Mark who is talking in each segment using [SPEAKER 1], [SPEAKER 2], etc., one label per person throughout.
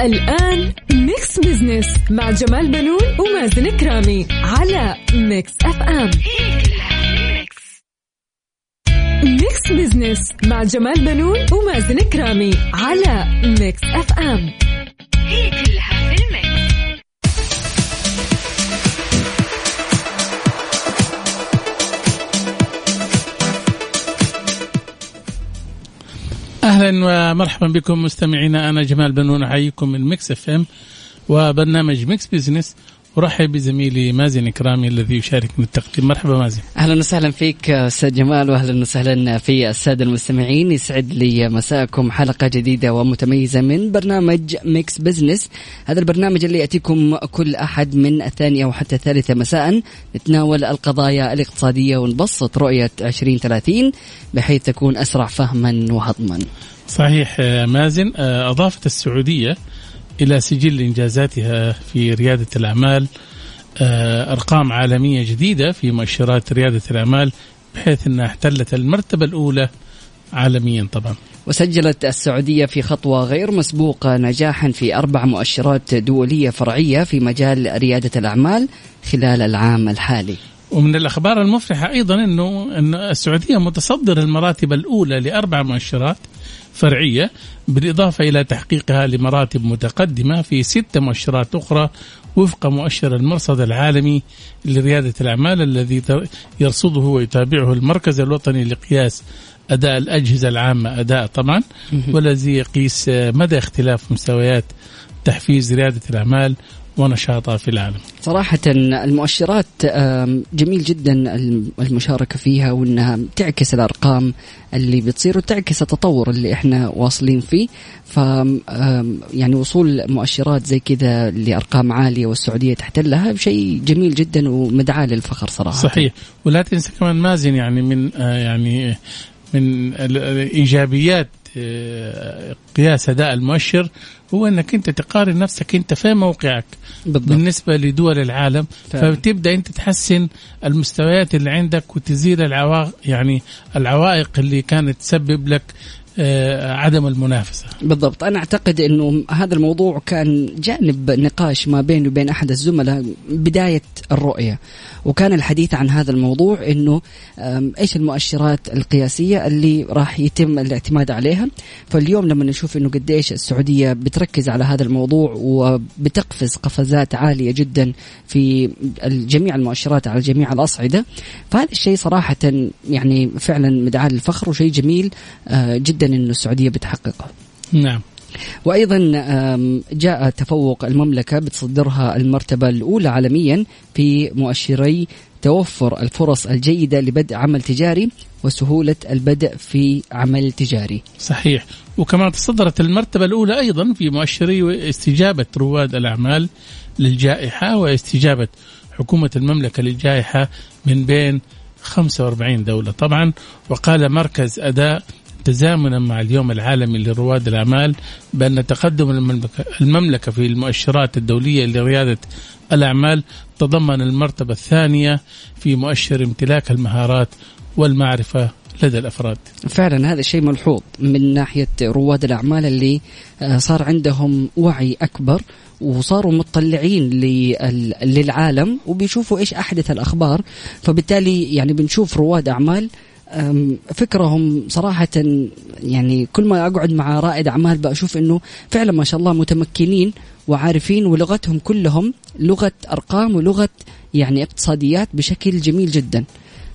[SPEAKER 1] الآن Mix Business مع جمال بنون ومازن كرامي على Mix FM Mix Business مع جمال بنون ومازن كرامي على Mix FM هي كلها في ال
[SPEAKER 2] mix. أهلا ومرحبا بكم مستمعينا. أنا جمال بنون أحييكم من Mix FM وبرنامج Mix Business ارحب بزميلي مازن كرامي الذي يشاركني التقديم. مرحبا مازن.
[SPEAKER 3] أهلا وسهلا فيك أستاذ جمال واهلا وسهلا في السادة المستمعين. يسعد لي مساءكم حلقة جديدة ومتميزة من برنامج Mix Business هذا البرنامج اللي يأتيكم كل أحد من الثانية وحتى الثالثة مساء. نتناول القضايا الاقتصادية ونبسط رؤية 2030 بحيث تكون أسرع فهما وهضما.
[SPEAKER 2] صحيح آه، مازن. آه، أضافت السعودية إلى سجل إنجازاتها في ريادة الأعمال آه، أرقام عالمية جديدة في مؤشرات ريادة الأعمال بحيث أنها احتلت المرتبة الأولى عالميا طبعا.
[SPEAKER 3] وسجلت السعودية في خطوة غير مسبوقة نجاحا في أربع مؤشرات دولية فرعية في مجال ريادة الأعمال خلال العام الحالي.
[SPEAKER 2] ومن الأخبار المفرحة أيضا إنه إن السعودية متصدر المراتب الأولى لأربع مؤشرات فرعية بالإضافة إلى تحقيقها لمراتب متقدمة في ست مؤشرات أخرى وفق مؤشر المرصد العالمي لريادة الأعمال الذي يرصده ويتابعه المركز الوطني لقياس أداء الأجهزة العامة. أداء طبعا والذي يقيس مدى اختلاف مستويات تحفيز ريادة الأعمال ونشاطها في العالم.
[SPEAKER 3] صراحة المؤشرات جميل جدا الم- المشاركة فيها وإنها تعكس الأرقام اللي بتصير وتعكس التطور اللي إحنا واصلين فيه. ف يعني وصول مؤشرات زي كذا لأرقام عالية والسعودية تحتلها شيء جميل جدا ومدعاة للفخر صراحة.
[SPEAKER 2] صحيح. ولا تنسى كمان مازن يعني من آه يعني من ال- الايجابيات قياس أداء المؤشر هو أنك أنت تقارن نفسك أنت فين موقعك
[SPEAKER 3] بالضبط
[SPEAKER 2] بالنسبة لدول العالم
[SPEAKER 3] فعلا.
[SPEAKER 2] فبتبدأ أنت تحسن المستويات اللي عندك وتزيل العوائق يعني العوائق اللي كانت تسبب لك آه، عدم المنافسة.
[SPEAKER 3] بالضبط. أنا أعتقد إنه هذا الموضوع كان جانب نقاش ما بيني وبين أحد الزملاء بداية الرؤية. وكان الحديث عن هذا الموضوع إنه إيش المؤشرات القياسية اللي راح يتم الاعتماد عليها. فاليوم لما نشوف إنه قديش السعودية بتركز على هذا الموضوع وبتقفز قفزات عالية جدا في جميع المؤشرات على جميع الأصعدة فهذا الشيء صراحة يعني فعلا مدعاة للفخر وشيء جميل آه، جدا إنه السعودية بتحققه.
[SPEAKER 2] نعم.
[SPEAKER 3] وأيضا جاء تفوق المملكة بتصدرها المرتبة الأولى عالميا في مؤشري توفر الفرص الجيدة لبدء عمل تجاري وسهولة البدء في عمل تجاري.
[SPEAKER 2] صحيح. وكمان تصدرت المرتبة الأولى أيضا في مؤشري استجابة رواد الأعمال للجائحة واستجابة حكومة المملكة للجائحة من بين 45 دولة. طبعا وقال مركز أداء تزامنا مع اليوم العالمي لرواد الأعمال بأن تقدم المملكة, في المؤشرات الدولية لريادة الأعمال تضمن المرتبة الثانية في مؤشر امتلاك المهارات والمعرفة لدى الأفراد.
[SPEAKER 3] فعلا هذا الشيء ملحوظ من ناحية رواد الأعمال اللي آه، صار عندهم وعي أكبر وصاروا مطلعين لل- للعالم وبيشوفوا إيش أحدث الأخبار. فبالتالي يعني بنشوف رواد أعمال فكرهم صراحة يعني كل ما أقعد مع رائد أعمال بشوف أنه فعلا ما شاء الله متمكنين وعارفين ولغتهم كلهم لغة أرقام ولغة يعني اقتصاديات بشكل جميل جدا.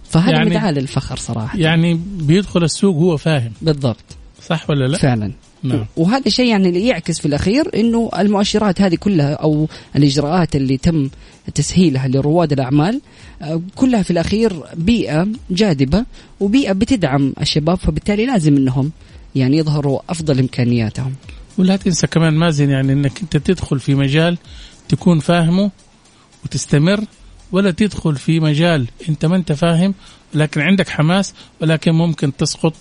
[SPEAKER 3] فهذا
[SPEAKER 2] يعني-
[SPEAKER 3] يعني مدعاة للفخر صراحة.
[SPEAKER 2] يعني بيدخل السوق هو فاهم.
[SPEAKER 3] بالضبط.
[SPEAKER 2] صح ولا لا؟
[SPEAKER 3] فعلا.
[SPEAKER 2] نعم
[SPEAKER 3] وهذا الشيء يعني اللي يعكس في الأخير إنه المؤشرات هذه كلها أو الإجراءات اللي تم تسهيلها لرواد الأعمال آه، كلها في الأخير بيئة جاذبة وبيئة بتدعم الشباب فبالتالي لازم إنهم يعني يظهروا أفضل إمكانياتهم.
[SPEAKER 2] ولا تنسى كمان مازن يعني إنك أنت تدخل في مجال تكون فاهمه وتستمر ولا تدخل في مجال أنت ما أنت فاهم لكن عندك حماس ولكن ممكن تسقط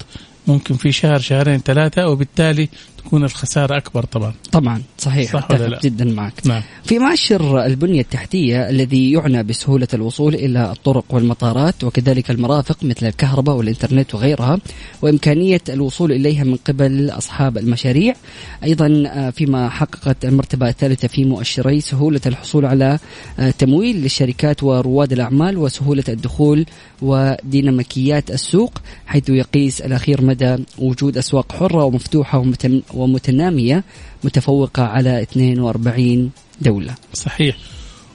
[SPEAKER 2] ممكن في شهر شهرين ثلاثة وبالتالي تكون الخسارة أكبر طبعا.
[SPEAKER 3] طبعا صحيح.
[SPEAKER 2] صح ولا لا؟
[SPEAKER 3] جدا معك.
[SPEAKER 2] نعم.
[SPEAKER 3] في مؤشر البنية التحتية الذي يعنى بسهولة الوصول إلى الطرق والمطارات وكذلك المرافق مثل الكهرباء والإنترنت وغيرها وإمكانية الوصول إليها من قبل أصحاب المشاريع. أيضا آه، فيما حققت المرتبة الثالثة في مؤشري سهولة الحصول على آه، تمويل للشركات ورواد الأعمال وسهولة الدخول وديناميكيات السوق حيث يقيس الأخير مدى وجود أسواق حرة ومفتوحة ومتنامية متفوقة على 42 دولة.
[SPEAKER 2] صحيح.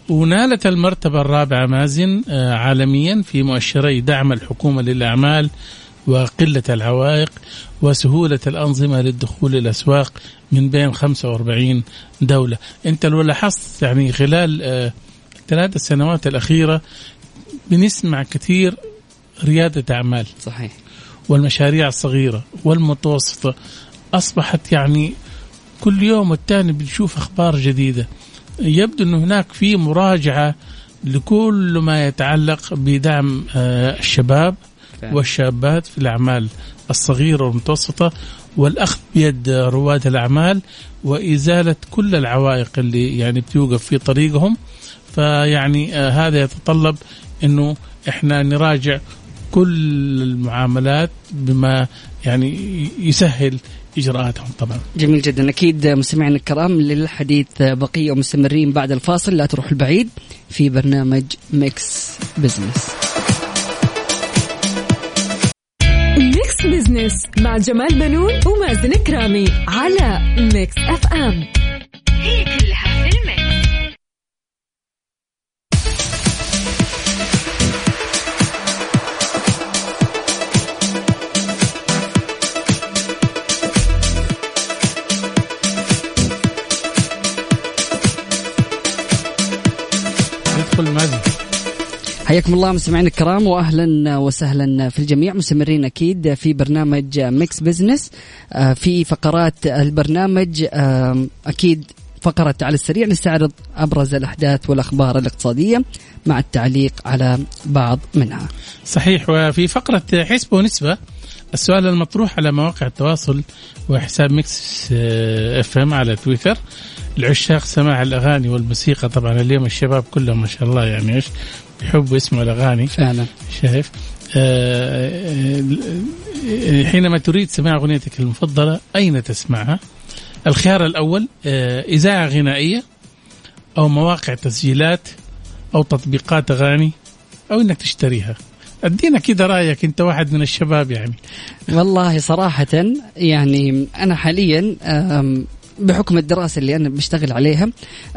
[SPEAKER 2] ونالت المرتبة الرابعة مازن آه، عالميا في مؤشري دعم الحكومة للأعمال وقلة العوائق وسهولة الأنظمة للدخول الأسواق من بين 45 دولة. أنت لو لاحظت يعني خلال آه، الثلاث سنوات الأخيرة بنسمع كثير ريادة أعمال.
[SPEAKER 3] صحيح.
[SPEAKER 2] والمشاريع الصغيرة والمتوسطة. أصبحت يعني كل يوم والتاني بنشوف أخبار جديدة يبدو أن هناك في مراجعة لكل ما يتعلق بدعم آه، الشباب. والشابات في الأعمال الصغيرة والمتوسطة والأخذ بيد رواد الأعمال وإزالة كل العوائق اللي يعني بتوقف في طريقهم فيعني آه، هذا يتطلب أنه إحنا نراجع كل المعاملات بما يعني يسهل إجراءاتهم طبعا.
[SPEAKER 3] جميل جدا. أكيد مستمعينا الكرام للحديث بقية ومستمرين بعد الفاصل. لا تروحوا البعيد في برنامج Mix Business
[SPEAKER 1] Mix Business مع جمال بنون ومازن كرامي على Mix FM هي
[SPEAKER 3] حياكم الله مستمعينا الكرام واهلا وسهلا في الجميع. مستمرين أكيد في برنامج Mix Business. آه، في فقرات البرنامج أكيد فقرة على السريع. نستعرض أبرز الأحداث والأخبار الاقتصادية مع التعليق على بعض منها.
[SPEAKER 2] صحيح وفي فقرة حسبة ونسبة السؤال المطروح على مواقع التواصل وحساب Mix آه، FM على تويتر. العشاق سماع الأغاني والموسيقى طبعا اليوم الشباب كلهم ما شاء الله يعني إيش؟ يحبوا يسمعوا الأغاني
[SPEAKER 3] فعلا
[SPEAKER 2] شايف آه، آه، حينما تريد سماع أغنيتك المفضلة أين تسمعها؟ الخيار الأول آه، إذاعة غنائية أو مواقع تسجيلات أو تطبيقات أغاني أو إنك تشتريها. أدينا كده رأيك أنت واحد من الشباب يعني
[SPEAKER 3] والله صراحة يعني أنا حاليا بحكم الدراسة اللي أنا بشتغل عليها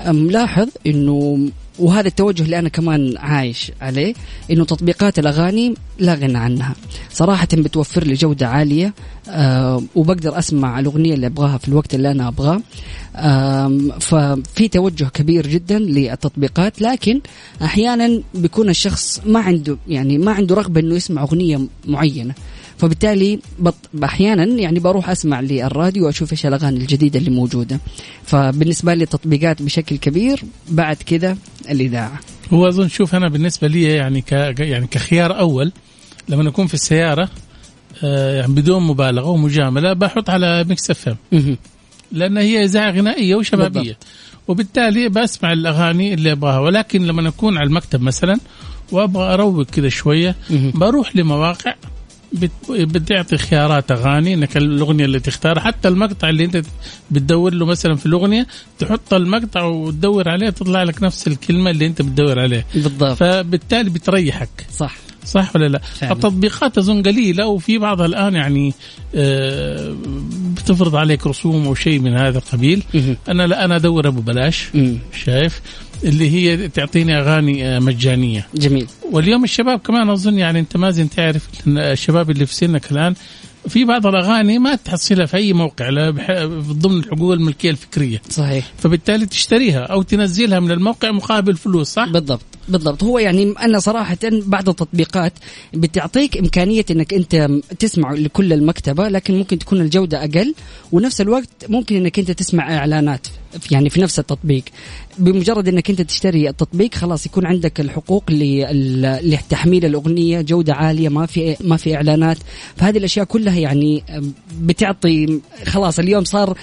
[SPEAKER 3] ملاحظ إنه وهذا التوجه اللي أنا كمان عايش عليه إنه تطبيقات الأغاني لا غنى عنها. صراحة بتوفر لي جودة عالية أه، وبقدر أسمع الأغنية اللي أبغاها في الوقت اللي أنا أبغاه. أم، ففي توجه كبير جدا للتطبيقات لكن أحيانا بيكون الشخص ما عنده يعني ما عنده رغبة إنه يسمع أغنية معينة. فبالتالي بط... أحيانا يعني بروح أسمع للراديو وأشوف إيش الأغاني الجديدة اللي موجودة فبالنسبة لي التطبيقات بشكل كبير بعد كذا الإذاعة
[SPEAKER 2] هو أظن شوف أنا بالنسبة لي يعني ك يعني كخيار أول لما أكون في السيارة آه، يعني بدون مبالغة ومجاملة بحط على Mix
[SPEAKER 3] FM.
[SPEAKER 2] لأن هي إذاعة غنائية وشبابية
[SPEAKER 3] بالضبط.
[SPEAKER 2] وبالتالي بسمع الأغاني اللي أبغاها ولكن لما أكون على المكتب مثلا وأبغى أروق كذا
[SPEAKER 3] شوية.
[SPEAKER 2] بروح لمواقع بتعطي خيارات أغاني إنك الأغنية اللي تختارها حتى المقطع اللي أنت بتدور له مثلا في الأغنية تحط المقطع وتدور عليه تطلع لك نفس الكلمة اللي أنت بتدور عليها
[SPEAKER 3] بالضبط
[SPEAKER 2] فبالتالي بتريحك
[SPEAKER 3] صح
[SPEAKER 2] صح ولا لا؟
[SPEAKER 3] فعلا.
[SPEAKER 2] التطبيقات أظن قليلة وفي بعضها الآن يعني آه، بتفرض عليك رسوم أو شيء من هذا القبيل. أنا لا أنا أدور أبو بلاش. شايف اللي هي تعطيني أغاني آه، مجانية.
[SPEAKER 3] جميل.
[SPEAKER 2] واليوم الشباب كمان أظن يعني أنت مازن تعرف الشباب اللي في سنك الآن في بعض الأغاني ما تحصلها في أي موقع لا ضمن الحقوق الملكية الفكرية.
[SPEAKER 3] صحيح.
[SPEAKER 2] فبالتالي تشتريها أو تنزلها من الموقع مقابل فلوس صح؟
[SPEAKER 3] بالضبط بالضبط. هو يعني أنا صراحة بعض التطبيقات بتعطيك إمكانية إنك أنت تسمع لكل المكتبة لكن ممكن تكون الجودة أقل ونفس الوقت ممكن إنك أنت تسمع إعلانات. يعني في نفس التطبيق. بمجرد إنك أنت تشتري التطبيق خلاص يكون عندك الحقوق لتحميل الأغنية جودة عالية ما في ما في إعلانات. فهذه الأشياء كلها يعني بتعطي خلاص اليوم صار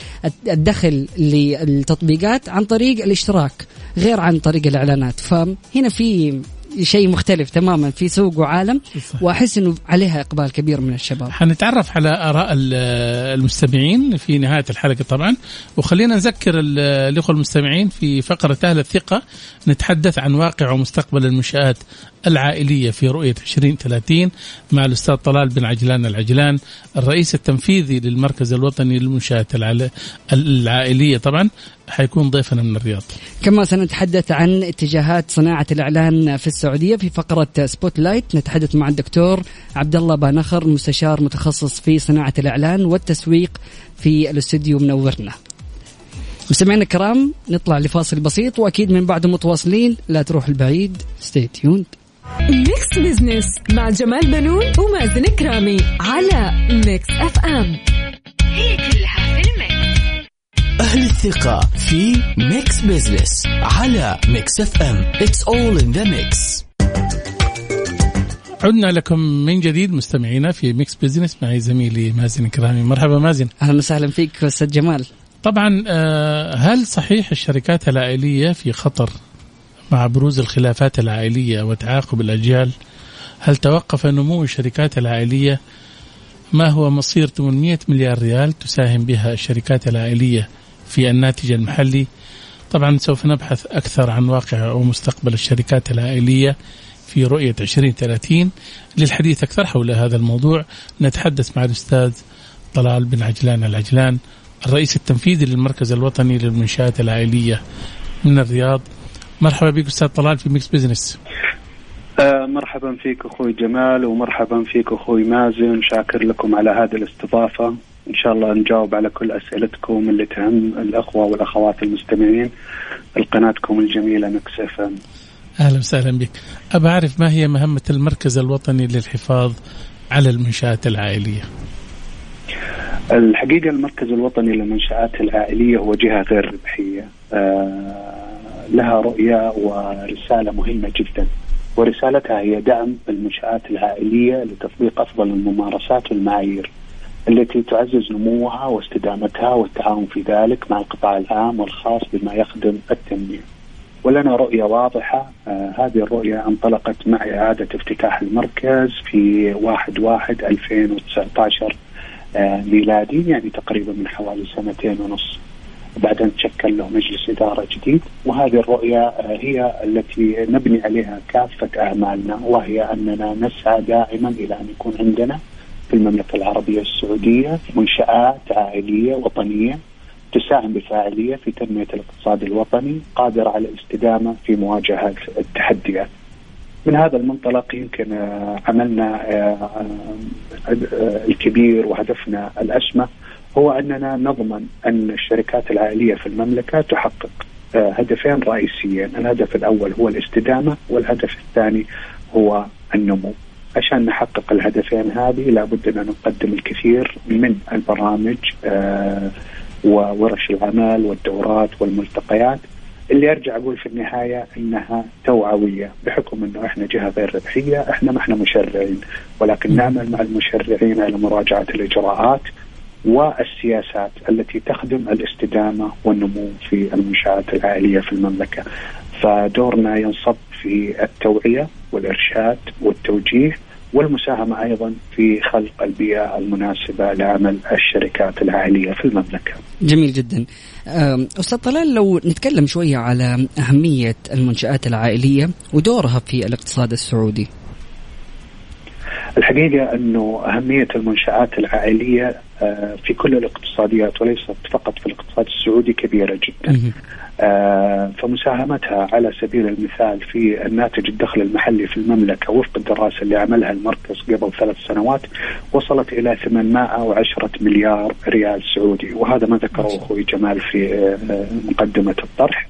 [SPEAKER 3] الدخل للتطبيقات عن طريق الاشتراك غير عن طريق الإعلانات. فهنا في شيء مختلف تماما في سوق وعالم وأحس إنه عليها إقبال كبير من الشباب.
[SPEAKER 2] حنتعرف على آراء المستمعين في نهاية الحلقة طبعا. وخلينا نذكر الإخوة المستمعين في فقرة أهل الثقة. نتحدث عن واقع ومستقبل المنشآت العائلية في رؤية 2030 مع الأستاذ طلال بن عجلان العجلان الرئيس التنفيذي للمركز الوطني للمنشآت العائلية طبعا. حيكون ضيفنا من الرياض.
[SPEAKER 3] كما سنتحدث عن اتجاهات صناعة الإعلان في السعودية في فقرة spotlight نتحدث مع الدكتور عبد الله بانخر مستشار متخصص في صناعة الإعلان والتسويق في الأستوديو منورنا. مستمعينا الكرام نطلع لفاصل بسيط وأكيد من بعد متواصلين لا تروح البعيد. stay tuned
[SPEAKER 1] Mix Business مع جمال بنون ومازن كرامي على Mix FM هي كلها في ال mix.
[SPEAKER 4] أهل الثقة في Mix Business على Mix FM it's all in the mix
[SPEAKER 2] عدنا لكم من جديد مستمعينا في Mix Business معي زميلي مازن كرامي مرحبا مازن.
[SPEAKER 3] أهلا وسهلا فيك أستاذ جمال.
[SPEAKER 2] طبعا آه، هل صحيح الشركات العائلية في خطر مع بروز الخلافات العائلية وتعاقب الأجيال؟ هل توقف نمو الشركات العائلية؟ ما هو مصير 800 مليار ريال تساهم بها الشركات العائلية؟ في الناتج المحلي. طبعا سوف نبحث أكثر عن واقع ومستقبل الشركات العائلية في رؤية 2030 للحديث أكثر حول هذا الموضوع نتحدث مع الأستاذ طلال بن عجلان العجلان الرئيس التنفيذي للمركز الوطني للمنشآت العائلية من الرياض. مرحبا بك أستاذ طلال في Mix Business
[SPEAKER 5] آه مرحبا فيك أخوي جمال ومرحبا فيك أخوي مازن شاكر لكم على هذه الاستضافة. إن شاء الله نجاوب على كل أسئلتكم اللي تهم الأخوة والأخوات المستمعين. لقناتكم الجميلة Mix FM
[SPEAKER 2] أهلا وسهلا بك. أبى أعرف ما هي مهمة المركز الوطني للحفاظ على المنشآت العائلية؟
[SPEAKER 5] الحقيقة المركز الوطني للمنشآت العائلية هو جهة غير ربحية. آه، لها رؤية ورسالة مهمة جدا. ورسالتها هي دعم المنشآت العائلية لتطبيق أفضل الممارسات والمعايير. التي تعزز نموها واستدامتها والتعاون في ذلك مع القطاع العام والخاص بما يخدم التنمية. ولنا رؤية واضحة آه هذه الرؤية انطلقت مع إعادة افتتاح المركز في 1 1 2019 آه، ميلادي يعني تقريبا من حوالي سنتين ونص. بعد أن تشكل له مجلس إدارة جديد وهذه الرؤية آه، هي التي نبني عليها كافة أعمالنا وهي أننا نسعى دائما إلى أن يكون عندنا في المملكة العربية السعودية منشآت عائلية وطنية تساهم بفاعلية في تنمية الاقتصاد الوطني قادرة على الاستدامة في مواجهة التحديات من هذا المنطلق يمكن آه، عملنا آه، آه، الكبير وهدفنا الأسمى هو أننا نضمن أن الشركات العائلية في المملكة تحقق هدفين رئيسيين، الهدف الأول هو الاستدامة والهدف الثاني هو النمو. عشان نحقق الهدفين هذه لابد أن نقدم الكثير من البرامج وورش العمل والدورات والملتقيات اللي أرجع أقول في النهاية إنها توعوية بحكم إنه إحنا جهة غير ربحية إحنا ما إحنا مشرعين ولكن نعمل مع المشرعين على مراجعة الإجراءات والسياسات التي تخدم الاستدامة والنمو في المنشآت العائلية في المملكة. فدورنا ينصب في التوعية والإرشاد والتوجيه والمساهمة أيضا في خلق البيئة المناسبة لعمل الشركات العائلية في المملكة.
[SPEAKER 3] جميل جدا. أستاذ طلال لو نتكلم شوية على أهمية المنشآت العائلية ودورها في الاقتصاد السعودي.
[SPEAKER 5] الحقيقة أنه أهمية المنشآت العائلية آه، في كل الاقتصاديات وليست فقط في الاقتصاد السعودي كبيرة جدا. آه، فمساهمتها على سبيل المثال في الناتج الدخل المحلي في المملكة وفق الدراسة اللي عملها المركز قبل ثلاث سنوات وصلت إلى 810 مليار ريال سعودي. وهذا ما ذكره أخوي جمال في آه، مقدمة الطرح.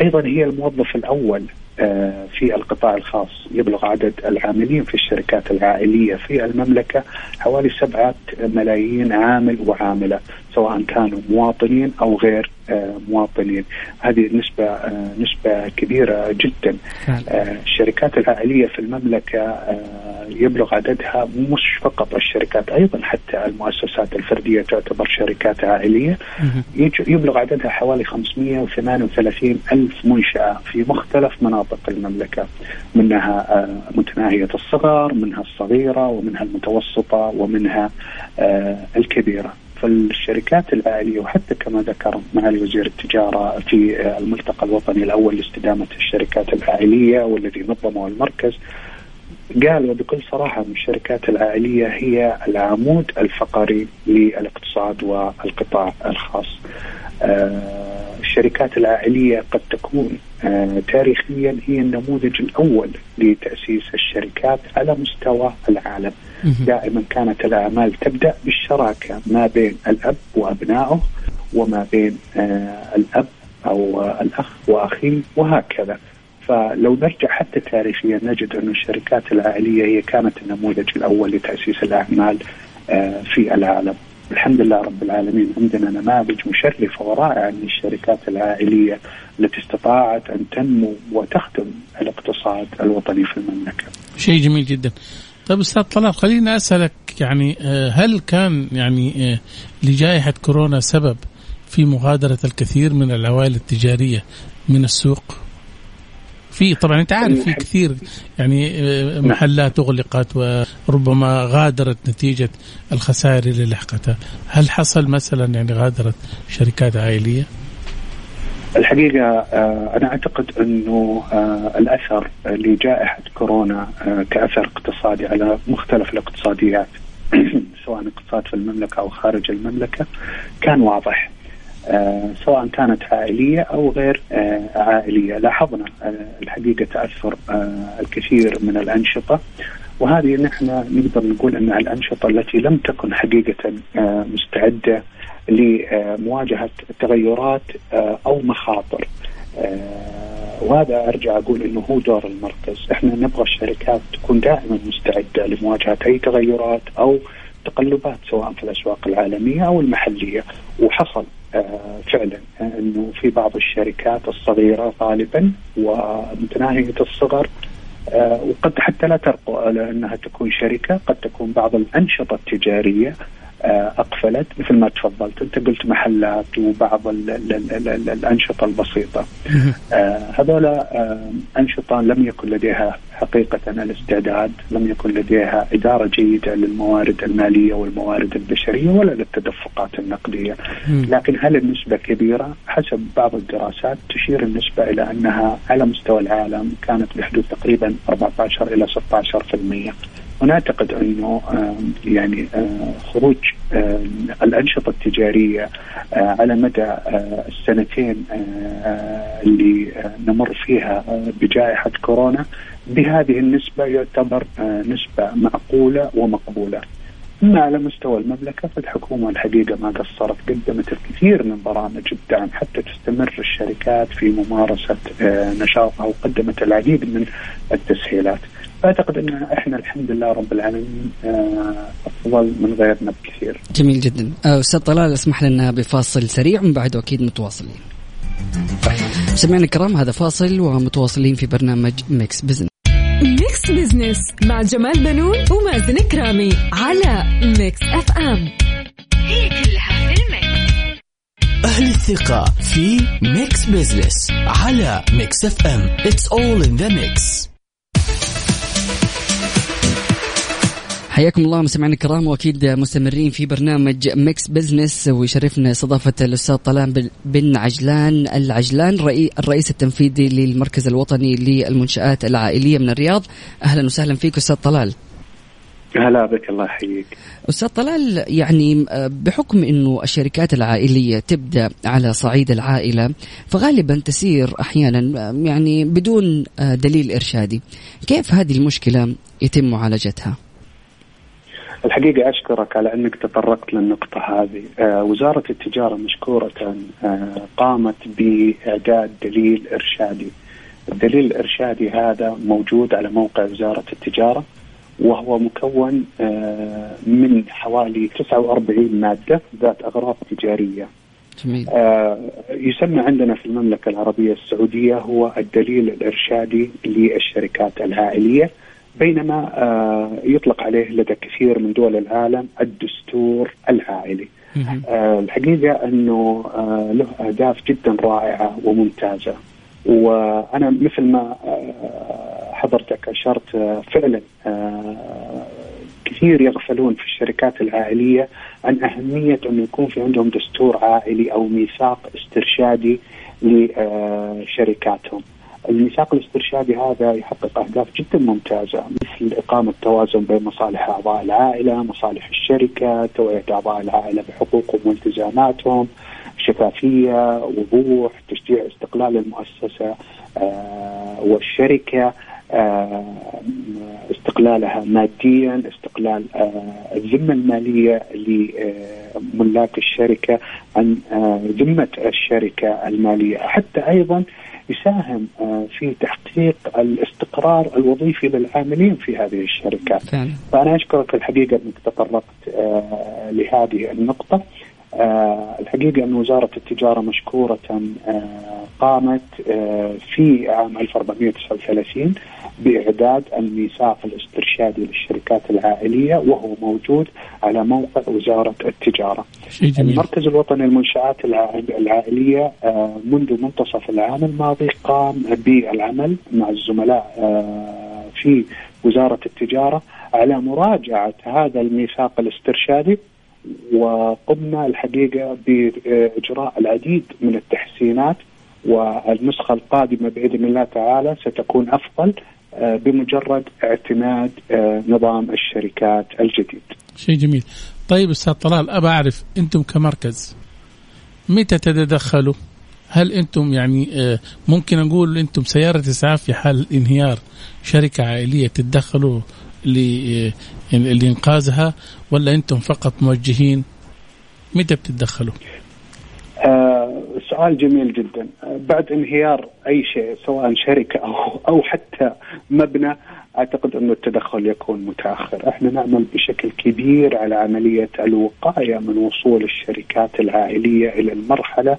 [SPEAKER 5] أيضا هي الموظف الأول آه، في القطاع الخاص. يبلغ عدد العاملين في الشركات العائلية في المملكة حوالي سبعة ملايين عامل وعاملة سواء كانوا مواطنين أو غير آه، مواطنين. هذه نسبة آه، نسبة كبيرة جدا. الشركات العائلية في المملكة يبلغ عددها مش فقط الشركات أيضا حتى المؤسسات الفردية تعتبر شركات عائلية. يبلغ عددها حوالي 538 ألف منشأة في مختلف مناطق المملكة منها آه، متناهية الصغر منها الصغيرة ومنها المتوسطة ومنها آه، الكبيرة. فالشركات العائلية وحتى كما ذكر معالي وزير التجارة في آه، الملتقى الوطني الأول لاستدامة الشركات العائلية والذي نظمه المركز قال بكل صراحة ان الشركات العائلية هي العمود الفقري للاقتصاد والقطاع الخاص. آه، الشركات العائلية قد تكون آه، تاريخيا هي النموذج الأول لتأسيس الشركات على مستوى العالم. دائما كانت الأعمال تبدأ بالشراكة ما بين الأب وأبنائه وما بين آه، الأب أو الأخ وأخيه وهكذا. فلو نرجع حتى تاريخيا نجد أن الشركات العائلية هي كانت النموذج الأول لتأسيس الأعمال آه، في العالم. الحمد لله رب العالمين عندنا نماذج مشرفة ورائعة من الشركات العائلية التي استطاعت أن تنمو وتخدم الاقتصاد الوطني في المملكة.
[SPEAKER 2] شيء جميل جدا. طيب أستاذ طلال خليني أسألك يعني آه، هل كان يعني آه، لجائحة كورونا سبب في مغادرة الكثير من العوائل التجارية من السوق؟ في طبعا أنت عارف في كثير يعني آه،. محلات أغلقت وربما غادرت نتيجة الخسائر اللي لحقتها، هل حصل مثلا يعني غادرت شركات عائلية؟
[SPEAKER 5] الحقيقة آه، أنا أعتقد أنه آه، الأثر لجائحة كورونا كأثر اقتصادي على مختلف الاقتصاديات سواء اقتصاد في المملكة أو خارج المملكة كان واضح سواء كانت عائلية أو غير آه، عائلية، لاحظنا آه، الحقيقة تأثر الكثير من الأنشطة. وهذه نحن نقدر نقول أن الأنشطة التي لم تكن حقيقة مستعدة لمواجهة تغيرات أو مخاطر. وهذا أرجع أقول إنه هو دور المركز، إحنا نبغى الشركات تكون دائما مستعدة لمواجهة أي تغيرات أو تقلبات سواء في الأسواق العالمية أو المحلية، وحصل آه، فعلا إنه في بعض الشركات الصغيرة غالبا ومتناهية الصغر آه، وقد حتى لا ترقى على انها تكون شركة قد تكون بعض الأنشطة التجارية أقفلت. مثل ما تفضلت أنت قلت محلات وبعض ال ال ال ال الأنشطة البسيطة. آه هذول آه أنشطة لم يكن لديها حقيقة الاستعداد لم يكن لديها إدارة جيدة للموارد المالية والموارد البشرية ولا للتدفقات النقدية. لكن هل النسبة كبيرة؟ حسب بعض الدراسات تشير النسبة إلى أنها على مستوى العالم كانت بحدود تقريبا 14 إلى 16% ونعتقد أنه يعني خروج الأنشطة التجارية على مدى السنتين اللي نمر فيها بجائحة كورونا بهذه النسبة يعتبر نسبة معقوله ومقبولة. أما على مستوى المملكة فالحكومة الحقيقة ما قصرت قدمت الكثير من برامج الدعم حتى تستمر الشركات في ممارسة نشاطها وقدمت العديد من التسهيلات. فاعتقد إن إحنا الحمد لله رب العالمين آه، أفضل من غيرنا بكثير.
[SPEAKER 3] جميل جدا. آه، أستاذ طلال أسمح لنا بفاصل سريع ومن بعده أكيد متواصلين. سمعنا الكرام هذا فاصل ومتواصلين في برنامج Mix Business.
[SPEAKER 1] Mix Business مع جمال بنون ومازن كرامي على Mix FM. هي كلها
[SPEAKER 4] في ال mix. أهل الثقة في Mix Business على Mix FM. It's all in the mix.
[SPEAKER 3] حياكم الله مستمعينا الكرام وأكيد مستمرين في برنامج Mix Business ويشرفنا استضافه الأستاذ طلال بن عجلان العجلان الرئيس التنفيذي للمركز الوطني للمنشآت العائلية من الرياض. أهلا وسهلا فيك أستاذ طلال.
[SPEAKER 5] هلا بك الله يحييك.
[SPEAKER 3] أستاذ طلال يعني بحكم إنه الشركات العائلية تبدأ على صعيد العائلة فغالبا تسير أحيانا يعني بدون دليل إرشادي كيف هذه المشكلة يتم معالجتها؟
[SPEAKER 5] الحقيقة أشكرك على أنك تطرقت للنقطة هذه. آه وزارة التجارة مشكورة آه قامت بإعداد دليل إرشادي. الدليل الإرشادي هذا موجود على موقع وزارة التجارة وهو مكون آه، من حوالي 49 مادة ذات أغراض تجارية.
[SPEAKER 3] جميل.
[SPEAKER 5] يسمى عندنا في المملكة العربية السعودية هو الدليل الإرشادي للشركات العائلية بينما آه، يطلق عليه لدى كثير من دول العالم الدستور العائلي. آه، الحقيقة أنه له أهداف جدا رائعة وممتازة. وأنا مثل ما حضرتك أشرت فعلا كثير يغفلون في الشركات العائلية عن أهمية أنه يكون في عندهم دستور عائلي أو ميثاق استرشادي لشركاتهم. الميثاق الاسترشادي هذا يحقق أهداف جدا ممتازة مثل إقامة توازن بين مصالح أعضاء العائلة مصالح الشركة توعية أعضاء العائلة بحقوقهم والتزاماتهم شفافية وضوح تشجيع استقلال المؤسسة آه والشركة آه، استقلالها ماديا استقلال آه، الذمة المالية لملاك الشركة عن آه، ذمة الشركة المالية. حتى أيضا يساهم في تحقيق الاستقرار الوظيفي للعاملين في هذه الشركات. فعلا. فأنا أشكرك الحقيقة أنك تطرقت لهذه النقطة. الحقيقة أن وزارة التجارة مشكورة قامت في عام 1439 بإعداد الميثاق الاسترشادي للشركات العائلية وهو موجود على موقع وزارة التجارة جميل. المركز الوطني للمنشآت العائلية آه، منذ منتصف العام الماضي قام بالعمل مع الزملاء آه، في وزارة التجارة على مراجعة هذا الميثاق الاسترشادي وقمنا الحقيقة بإجراء العديد من التحسينات والنسخة القادمة بإذن الله تعالى ستكون أفضل آه، بمجرد اعتماد آه، نظام الشركات الجديد.
[SPEAKER 2] شيء جميل. طيب أستاذ طلال أبى أعرف أنتم كمركز متى تتدخلوا؟ هل أنتم يعني آه، ممكن أقول أنتم سيارة إسعاف في حال انهيار شركة عائلية تتدخلوا لإنقاذها ولا أنتم فقط موجهين؟ متى بتتدخلوا؟
[SPEAKER 5] آه سؤال جميل جدا بعد انهيار أي شيء سواء شركة أو أو حتى مبنى أعتقد انه التدخل يكون متأخر، إحنا نعمل بشكل كبير على عملية الوقاية من وصول الشركات العائلية إلى المرحلة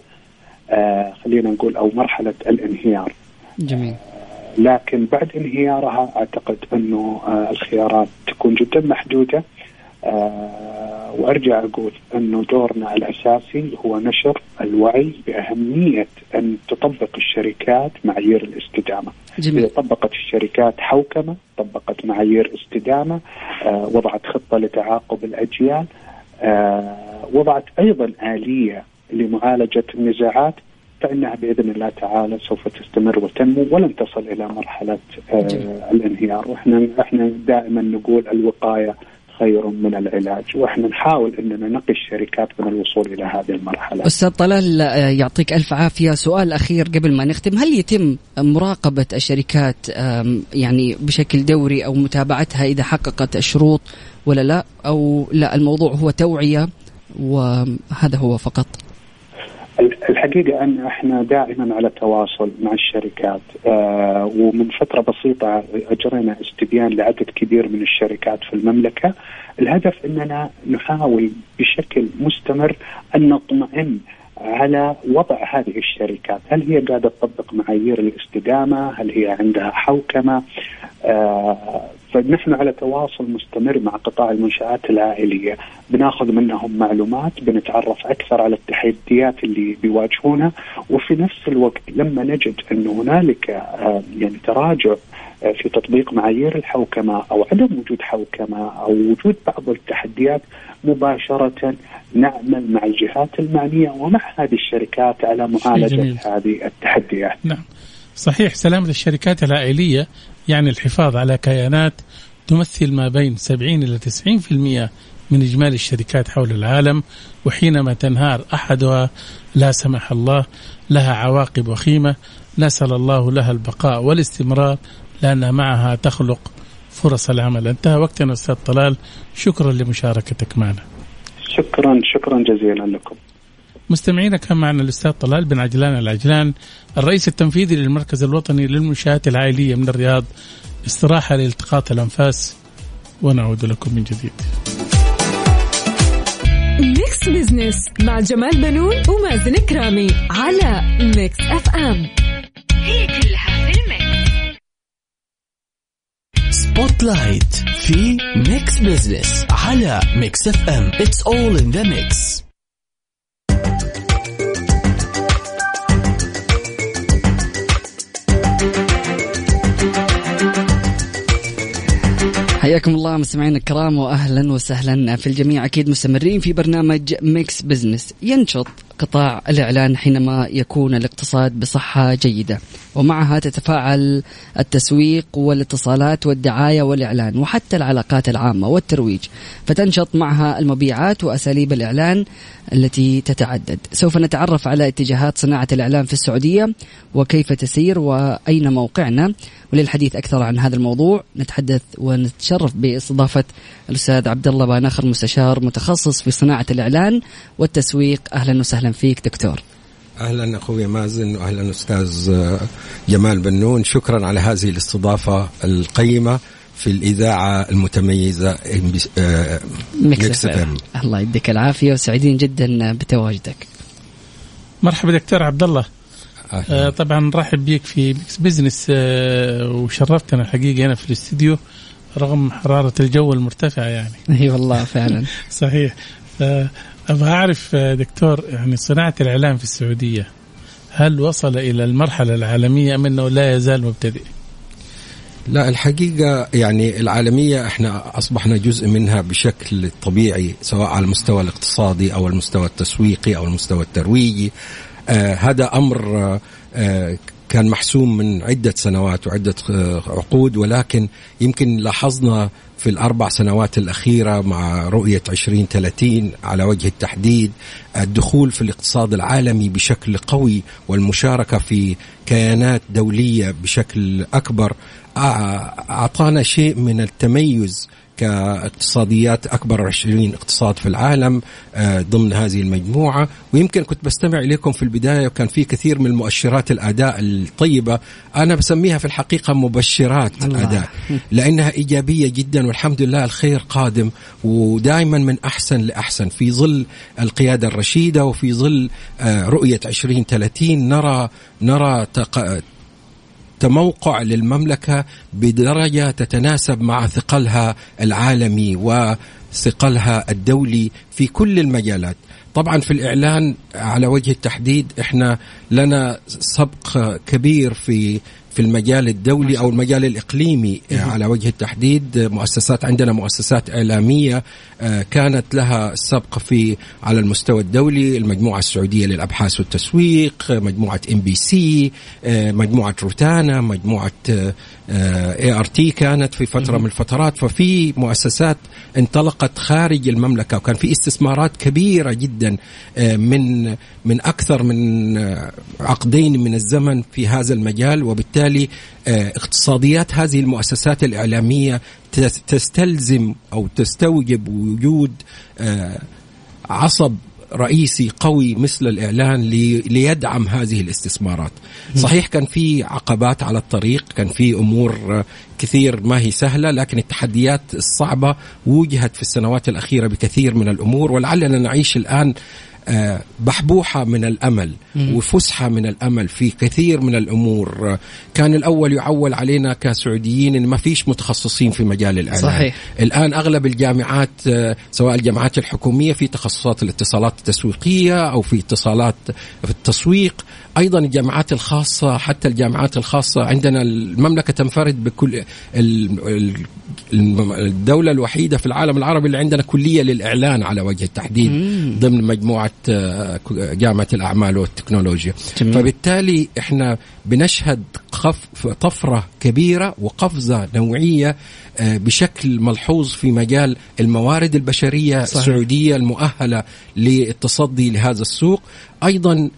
[SPEAKER 5] آه خلينا نقول أو مرحلة الانهيار.
[SPEAKER 3] جميل.
[SPEAKER 5] آه لكن بعد انهيارها أعتقد أنه آه الخيارات تكون جدا محدودة آه وأرجع أقول انه دورنا الأساسي هو نشر الوعي بأهمية أن تطبق الشركات معايير الاستدامة. جميل. إذا طبقت الشركات حوكمة، طبقت معايير استدامة، آه وضعت خطة لتعاقب الأجيال، آه وضعت أيضا آلية لمعالجة النزاعات فإنها بإذن الله تعالى سوف تستمر وتنمو ولن تصل إلى مرحلة آه الانهيار، وإحنا إحنا دائما نقول الوقاية خير من العلاج وإحنا نحاول إننا نقي الشركات من الوصول إلى هذه المرحلة.
[SPEAKER 3] أستاذ طلال يعطيك ألف عافية، سؤال أخير قبل ما نختم، هل يتم مراقبة الشركات يعني بشكل دوري أو متابعتها إذا حققت الشروط ولا لا أو لا الموضوع هو توعية وهذا هو فقط؟
[SPEAKER 5] الحقيقة أن إحنا دائما على تواصل مع الشركات آه ومن فترة بسيطة أجرينا استبيان لعدد كبير من الشركات في المملكة. الهدف أننا نحاول بشكل مستمر أن نطمئن على وضع هذه الشركات. هل هي قاعدة تطبق معايير الاستدامة؟ هل هي عندها حوكمة؟ آه فنحن على تواصل مستمر مع قطاع المنشآت العائلية. بناخذ منهم معلومات بنتعرف أكثر على التحديات اللي بيواجهونها وفي نفس الوقت لما نجد أن هنالك آه يعني تراجع آه، في تطبيق معايير الحوكمة أو عدم وجود حوكمة أو وجود بعض التحديات مباشرة نعمل مع الجهات المعنية ومع هذه الشركات على معالجة هذه التحديات.
[SPEAKER 2] نعم. صحيح سلامة الشركات العائلية يعني الحفاظ على كيانات تمثل ما بين 70 إلى 90% من إجمالي الشركات حول العالم وحينما تنهار أحدها لا سمح الله لها عواقب وخيمة نسأل الله لها البقاء والاستمرار لأنها معها تخلق فرص العمل. انتهى وقتنا أستاذ طلال. شكرا لمشاركتك معنا.
[SPEAKER 5] شكرا شكرا جزيلا لكم.
[SPEAKER 2] مستمعينا كان معنا الأستاذ طلال بن عجلان العجلان الرئيس التنفيذي للمركز الوطني للمنشآت العائلية من الرياض. استراحة لالتقاط الأنفاس ونعود لكم من جديد.
[SPEAKER 1] Mix Business مع جمال بنون ومازن كرامي على Mix FM هي كلها في ال
[SPEAKER 4] mix. Spotlight في Mix Business على Mix FM it's all in the mix
[SPEAKER 3] حياكم الله مستمعينا الكرام واهلا وسهلا في الجميع. أكيد مستمرين في برنامج Mix Business ينشط قطاع الإعلان حينما يكون الاقتصاد بصحة جيدة. ومعها تتفاعل التسويق والاتصالات والدعاية والإعلان وحتى العلاقات العامة والترويج. فتنشط معها المبيعات وأساليب الإعلان التي تتعدد. سوف نتعرف على اتجاهات صناعة الإعلان في السعودية وكيف تسير وأين موقعنا. وللحديث أكثر عن هذا الموضوع نتحدث ونتشرف باستضافة الأستاذ عبد الله بانخر مستشار متخصص في صناعة الإعلان والتسويق. أهلا وسهلا. فيك دكتور.
[SPEAKER 6] أهلا أخوي مازن واهلا أستاذ جمال بنون. شكرا على هذه الاستضافة القيمة في الإذاعة المتميزة
[SPEAKER 3] ميكس الله يديك العافية وسعيدين جدا بتواجدك.
[SPEAKER 2] مرحبا دكتور عبد الله آه طبعا نرحب بيك في Mix Business آه وشرفتنا الحقيقة هنا في الاستديو رغم حرارة الجو المرتفعة يعني.
[SPEAKER 3] أي والله فعلا.
[SPEAKER 2] صحيح. آه أبغى أعرف دكتور يعني صناعة الإعلام في السعودية هل وصل إلى المرحلة العالمية أم إنه لا يزال مبتدئ؟
[SPEAKER 6] لا الحقيقة يعني العالمية إحنا أصبحنا جزء منها بشكل طبيعي سواء على المستوى الاقتصادي أو المستوى التسويقي أو المستوى الترويجي آه هذا أمر آه كان محسوم من عدة سنوات وعدة عقود ولكن يمكن لاحظنا في الأربع سنوات الأخيرة مع رؤية 2030 على وجه التحديد الدخول في الاقتصاد العالمي بشكل قوي والمشاركة في كيانات دولية بشكل أكبر أعطانا شيء من التميز كاقتصاديات أكبر 20 اقتصاد في العالم ضمن هذه المجموعة. ويمكن كنت بستمع إليكم في البداية وكان في كثير من مؤشرات الأداء الطيبة. أنا بسميها في الحقيقة مبشرات الله. أداء لأنها إيجابية جدا والحمد لله الخير قادم. ودائما من أحسن لأحسن. في ظل القيادة الرشيدة وفي ظل رؤية 2030 نرى نرى تموقع للمملكة بدرجة تتناسب مع ثقلها العالمي وثقلها الدولي في كل المجالات. طبعا في الإعلان على وجه التحديد إحنا لنا سبق كبير في في المجال الدولي أو المجال الإقليمي على وجه التحديد مؤسسات عندنا مؤسسات إعلامية كانت لها سبق في على المستوى الدولي المجموعة السعودية للأبحاث والتسويق مجموعة إم بي سي مجموعة روتانا مجموعة ART كانت في فترة من الفترات. ففي مؤسسات انطلقت خارج المملكة وكان في استثمارات كبيرة جدا من من أكثر من عقدين من الزمن في هذا المجال. وبالتالي اقتصاديات هذه المؤسسات الإعلامية تستلزم أو تستوجب وجود عصب رئيسي قوي مثل الإعلان ليدعم هذه الاستثمارات. صحيح كان في عقبات على الطريق، كان في أمور كثير ما هي سهلة لكن التحديات الصعبة وجهت في السنوات الأخيرة بكثير من الأمور ولعلنا نعيش الآن بحبوحة من الأمل وفسحة من الأمل في كثير من الأمور كان الأول يعول علينا كسعوديين إن ما فيش متخصصين في مجال الإعلام
[SPEAKER 3] صحيح.
[SPEAKER 6] الآن أغلب الجامعات سواء الجامعات الحكومية في تخصصات الاتصالات التسويقية أو في اتصالات في التسويق أيضا الجامعات الخاصة حتى الجامعات الخاصة عندنا المملكة تنفرد بكل الدولة الوحيدة في العالم العربي اللي عندنا كلية للإعلان على وجه التحديد. ضمن مجموعه جامعة الأعمال والتكنولوجيا جميل. فبالتالي إحنا بنشهد طفرة كبيرة وقفزة نوعية بشكل ملحوظ في مجال الموارد البشرية صحيح. السعودية المؤهلة للتصدي لهذا السوق أيضا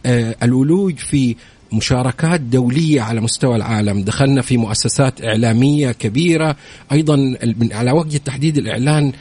[SPEAKER 6] الولوج في مشاركات دولية على مستوى العالم دخلنا في مؤسسات إعلامية كبيرة أيضا على وجه التحديد الإعلان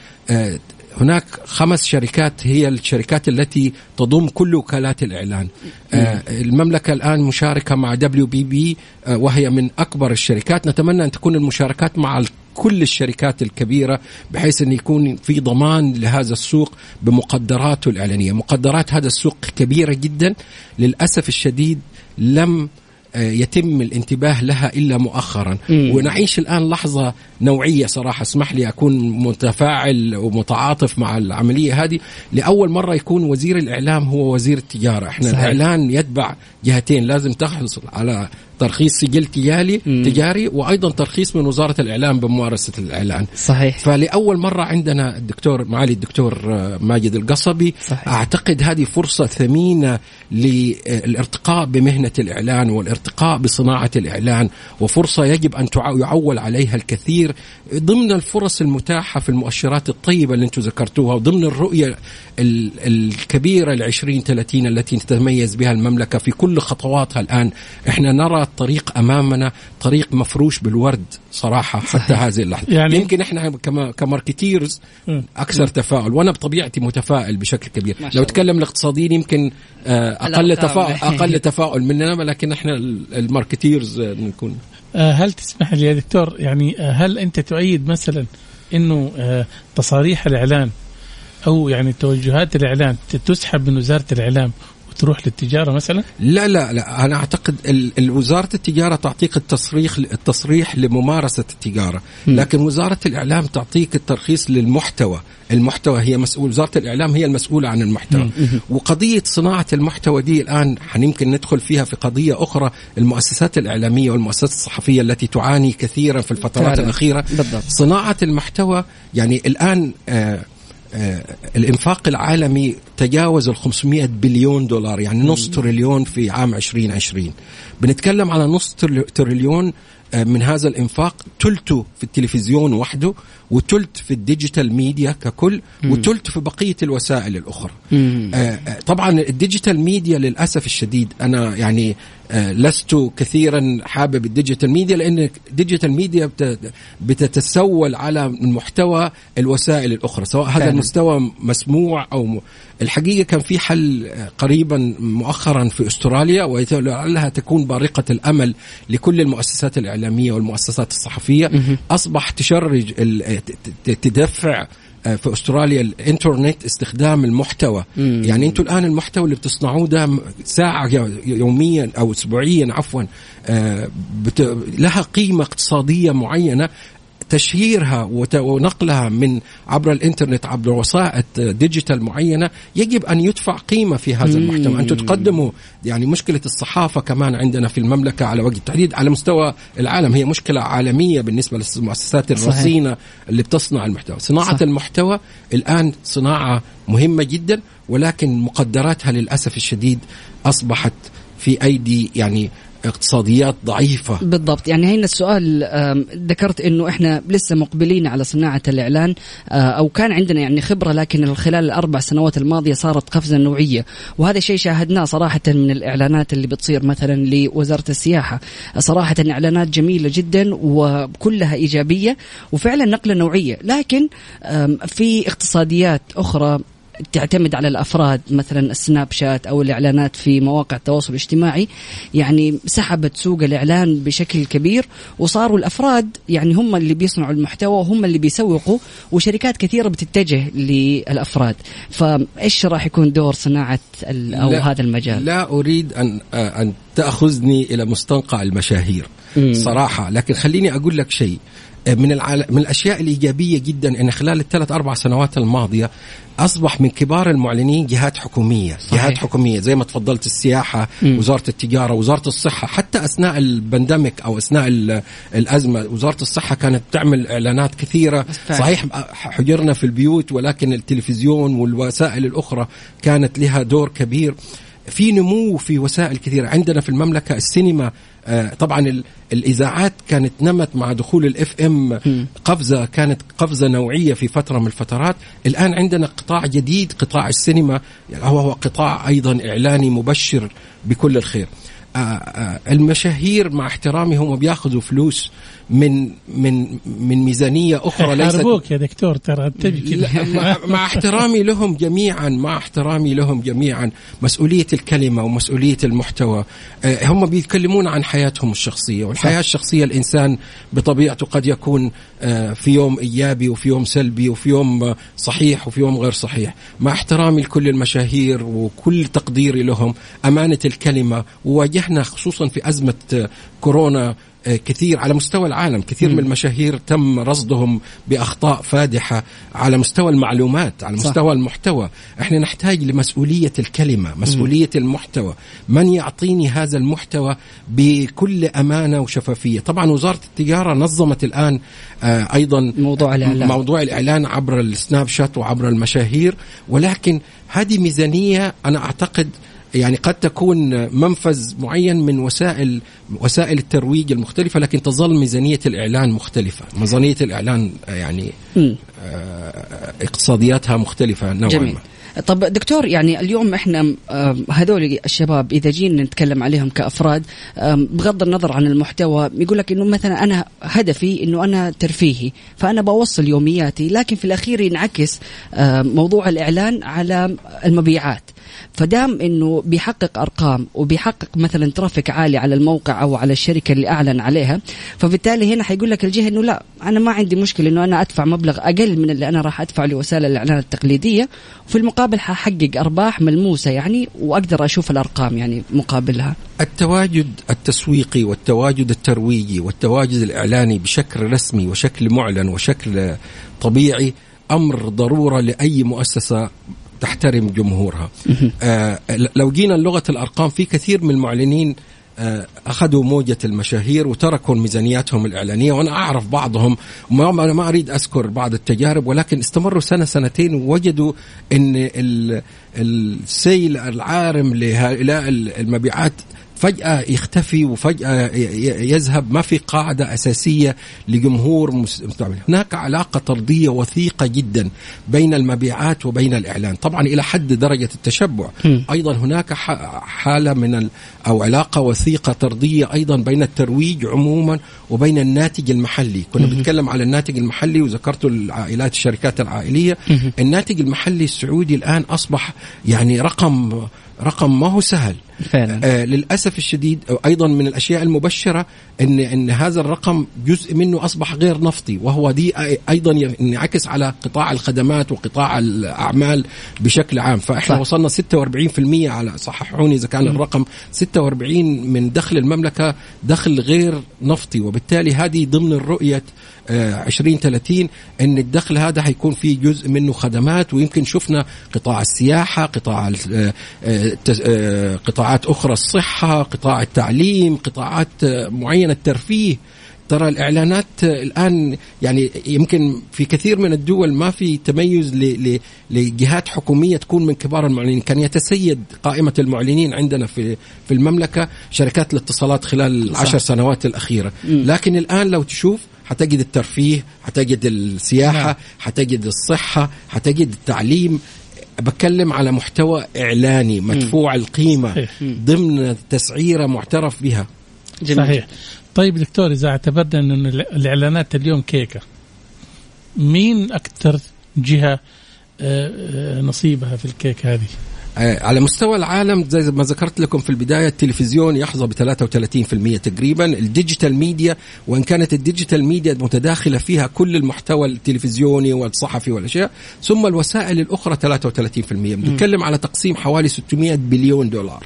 [SPEAKER 6] هناك خمس شركات هي الشركات التي تضم كل وكالات الإعلان. آه، المملكة الآن مشاركة مع WPP وهي من أكبر الشركات. نتمنى أن تكون المشاركات مع كل الشركات الكبيرة بحيث أن يكون في ضمان لهذا السوق بمقدراته الإعلانية، مقدرات هذا السوق كبيرة جدا. للأسف الشديد لم يتم الانتباه لها إلا مؤخرا مم. ونعيش الآن لحظة نوعية صراحة اسمح لي أكون متفاعل ومتعاطف مع العملية هذه لأول مرة يكون وزير الإعلام هو وزير التجارة إحنا صحيح. الإعلان يتبع جهتين لازم تحصل على ترخيص سجل تجاري تجاري وأيضا ترخيص من وزارة الإعلام بممارسة الإعلان.
[SPEAKER 3] صحيح.
[SPEAKER 6] فلأول مرة عندنا الدكتور معالي الدكتور آه، ماجد القصبي. صحيح. أعتقد هذه فرصة ثمينة للارتقاء بمهنة الإعلان والارتقاء بصناعة الإعلان وفرصة يجب أن يعول عليها الكثير. ضمن الفرص المتاحة في المؤشرات الطيبة اللي أنتم ذكرتوها وضمن الرؤية الكبيرة ل 2030 التي تتميز بها المملكة في كل خطواتها الآن إحنا نرى الطريق أمامنا طريق مفروش بالورد صراحة صحيح. حتى هذه اللحظة. يعني يمكن إحنا ك marketers أكثر تفاؤل وأنا بطبيعتي متفائل بشكل كبير. لو تكلم الاقتصاديين يمكن آه، أقل تفاؤل أقل تفاؤل مننا لكن إحنا ال marketers آه، نكون
[SPEAKER 2] آه، هل تسمح لي يا دكتور؟ يعني هل أنت تؤيد مثلا إنه تصاريح الاعلان أو يعني توجهات الاعلان تسحب من وزارة الإعلام تروح للتجارة مثلا؟
[SPEAKER 6] لا لا لا أنا أعتقد وزارة التجارة تعطيك التصريح التصريح لممارسة التجارة، لكن وزارة الإعلام تعطيك الترخيص للمحتوى، المحتوى هي مسؤول وزارة الإعلام هي المسؤولة عن المحتوى، وقضية صناعة المحتوى دي الآن يمكن ندخل فيها في قضية أخرى المؤسسات الإعلامية والمؤسسات الصحفية التي تعاني كثيرا في الفترات الأخيرة. بالضبط. صناعة المحتوى يعني الآن آه، الإنفاق العالمي تجاوز ال 500 بليون دولار يعني نص تريليون في عام 2020 بنتكلم على نص تريليون آه، من هذا الإنفاق ثلثه في التلفزيون وحده وثلث في ال digital media ككل وثلث في بقية الوسائل الأخرى. آه طبعا ال digital media للأسف الشديد أنا يعني آه لست كثيرا حابب ال digital media لأن ال digital media بتتسول على محتوى الوسائل الأخرى سواء هذا المستوى مسموع أو الحقيقة كان في حل قريبا مؤخرا في أستراليا ولعلها تكون بارقة الأمل لكل المؤسسات الإعلامية والمؤسسات الصحفية. اصبح تشرج تدفع آه، في أستراليا الإنترنت استخدام المحتوى مم. يعني أنتم الآن المحتوى اللي بتصنعوه ده ساعة يوميا أو اسبوعيا عفوا آه، لها قيمة اقتصادية معينة تشهيرها ونقلها من عبر الإنترنت عبر وسائط ديجيتال معينة يجب أن يدفع قيمة في هذا المحتوى أنتم تقدموا يعني مشكلة الصحافة كمان عندنا في المملكة على وجه التحديد على مستوى العالم هي مشكلة عالمية بالنسبة للمؤسسات الرصينة صحيح. اللي بتصنع المحتوى صناعة صح. المحتوى الآن صناعة مهمة جدا ولكن مقدراتها للأسف الشديد أصبحت في أيدي يعني اقتصاديات ضعيفة.
[SPEAKER 3] بالضبط. يعني هنا السؤال ذكرت إنه إحنا لسه مقبلين على صناعة الإعلان آه، أو كان عندنا يعني خبرة لكن خلال الأربع سنوات الماضية صارت قفزة نوعية. وهذا شيء شاهدناه صراحة من الإعلانات اللي بتصير مثلا لوزارة السياحة. صراحة إعلانات جميلة جدا وكلها إيجابية وفعلا نقلة نوعية. لكن في اقتصاديات أخرى تعتمد على الأفراد مثلا السناب شات أو الإعلانات في مواقع التواصل الاجتماعي يعني سحبت سوق الإعلان بشكل كبير وصاروا الأفراد يعني هم اللي بيصنعوا المحتوى وهم اللي بيسوقوا وشركات كثيرة بتتجه للأفراد. فإيش راح يكون دور صناعة أو لا هذا المجال؟
[SPEAKER 6] لا أريد أن أن تأخذني إلى مستنقع المشاهير. صراحة لكن خليني أقول لك شيء. من العال... من الأشياء الإيجابية جدا إن خلال الثلاث أربع سنوات الماضية أصبح من كبار المعلنين جهات حكومية، صحيح. جهات حكومية زي ما تفضلت السياحة، م. وزارة التجارة، وزارة الصحة، حتى أثناء البندمك أو أثناء الأزمة وزارة الصحة كانت تعمل إعلانات كثيرة، صحيح حجرنا في البيوت ولكن التلفزيون والوسائل الأخرى كانت لها دور كبير. في نمو في وسائل كثيرة. عندنا في المملكة السينما آه، طبعا الإذاعات كانت نمت مع دخول الإف إم قفزة كانت قفزة نوعية في فترة من الفترات. الآن عندنا قطاع جديد قطاع السينما هو قطاع أيضا إعلاني مبشر بكل الخير. آه، آه، المشاهير مع احترامي هم بياخذوا فلوس. من من من ميزانية أخرى ليست
[SPEAKER 2] حاربوك يا دكتور ترى تبي
[SPEAKER 6] مع, مع احترامي لهم جميعا مع احترامي لهم جميعا. مسؤولية الكلمة ومسؤولية المحتوى. آه، هم بيتكلمون عن حياتهم الشخصية والحياة الشخصية الإنسان بطبيعته قد يكون آه، في يوم إيجابي وفي يوم سلبي وفي يوم آه، صحيح وفي يوم غير صحيح. مع احترامي لكل المشاهير وكل تقديري لهم أمانة الكلمة. وواجهنا خصوصا في أزمة آه، كورونا كثير على مستوى العالم كثير من المشاهير تم رصدهم بأخطاء فادحة على مستوى المعلومات على
[SPEAKER 3] صح.
[SPEAKER 6] مستوى المحتوى. إحنا نحتاج لمسؤولية الكلمة مسؤولية المحتوى. من يعطيني هذا المحتوى بكل أمانة وشفافية؟ طبعا وزارة التجارة نظمت الآن آه، أيضا
[SPEAKER 3] موضوع الإعلان.
[SPEAKER 6] موضوع الإعلان عبر السناب شات وعبر المشاهير ولكن هذه ميزانية أنا أعتقد يعني قد تكون منفذ معين من وسائل وسائل الترويج المختلفة لكن تظل ميزانية الإعلان مختلفة. ميزانية الإعلان آه، يعني. آه، اقتصادياتها مختلفة نوعا
[SPEAKER 3] جميل.
[SPEAKER 6] ما.
[SPEAKER 3] طب دكتور يعني اليوم إحنا آم، هذول الشباب إذا جينا نتكلم عليهم كأفراد بغض النظر عن المحتوى يقول لك إنه مثلا أنا هدفي إنه أنا ترفيهي فأنا بوصل يومياتي لكن في الأخير ينعكس موضوع الإعلان على المبيعات. فدام إنه بيحقق أرقام وبيحقق مثلا ترافيك عالي على الموقع أو على الشركة اللي أعلن عليها فبالتالي هنا حيقول لك الجهة إنه لا أنا ما عندي مشكلة إنه أنا أدفع مبلغ أقل من اللي أنا راح ادفعه لوسائل الإعلان التقليدية وفي المقابل ححقق أرباح ملموسة يعني وأقدر أشوف الأرقام يعني مقابلها.
[SPEAKER 6] التواجد التسويقي والتواجد الترويجي والتواجد الإعلاني بشكل رسمي وشكل معلن وشكل طبيعي أمر ضرورة لأي مؤسسة تحترم جمهورها. آه لو جينا لغة الأرقام في كثير من المعلنين آه، أخذوا موجة المشاهير وتركوا ميزانياتهم الإعلانية وأنا أعرف بعضهم ما أنا ما أريد أذكر بعض التجارب ولكن استمروا سنة سنتين ووجدوا أن ال- السيل العارم لهؤلاء المبيعات فجأة يختفي وفجأة يذهب. ما في قاعدة أساسية لجمهور مس- مستعمل هناك علاقة طردية وثيقة جدا بين المبيعات وبين الإعلان. طبعا إلى حد درجة التشبع. أيضا هناك حالة من ال أو علاقة وثيقة طردية أيضا بين الترويج عموما وبين الناتج المحلي. كنا بنتكلم على الناتج المحلي وذكرت العائلات الشركات العائلية. الناتج المحلي السعودي الآن أصبح يعني رقم رقم ما هو سهل.
[SPEAKER 3] فعلا.
[SPEAKER 6] آه للأسف الشديد أيضا من الأشياء المبشرة إن إن هذا الرقم جزء منه أصبح غير نفطي وهو دي أيضا ينعكس على قطاع الخدمات وقطاع الأعمال بشكل عام فإحنا
[SPEAKER 3] صح.
[SPEAKER 6] وصلنا 46% على صححوني إذا كان الرقم 46 من دخل المملكة دخل غير نفطي وبالتالي هذه ضمن الرؤية آه، 2030 إن الدخل هذا حيكون فيه جزء منه خدمات ويمكن شفنا قطاع السياحة قطاع آه، آه، آه، قطاعات أخرى الصحة قطاع التعليم قطاعات معينة الترفيه ترى الإعلانات آه، الآن يعني يمكن في كثير من الدول ما في تميز لجهات حكومية تكون من كبار المعلنين كان يتسيد قائمة المعلنين عندنا في في المملكة شركات الاتصالات خلال. العشر سنوات الأخيرة
[SPEAKER 3] مم.
[SPEAKER 6] لكن الآن لو تشوف حتجد الترفيه حتجد السياحة
[SPEAKER 2] نعم.
[SPEAKER 6] حتجد الصحة حتجد التعليم بتكلم على محتوى إعلاني مدفوع القيمة
[SPEAKER 2] صحيح.
[SPEAKER 6] ضمن تسعيرة معترف بها.
[SPEAKER 3] جميل.
[SPEAKER 2] صحيح. طيب دكتور إذا اعتبرنا إن الإعلانات اليوم كيكة مين أكثر جهة آه، آه، نصيبها في الكيك هذه؟
[SPEAKER 6] على مستوى العالم زي ما ذكرت لكم في البداية التلفزيون يحظى ب 33% تقريبا. ال digital media وإن كانت ال digital media متداخلة فيها كل المحتوى التلفزيوني والصحفي والأشياء ثم الوسائل الأخرى 33% بنتكلم على تقسيم حوالي 600 بليون دولار.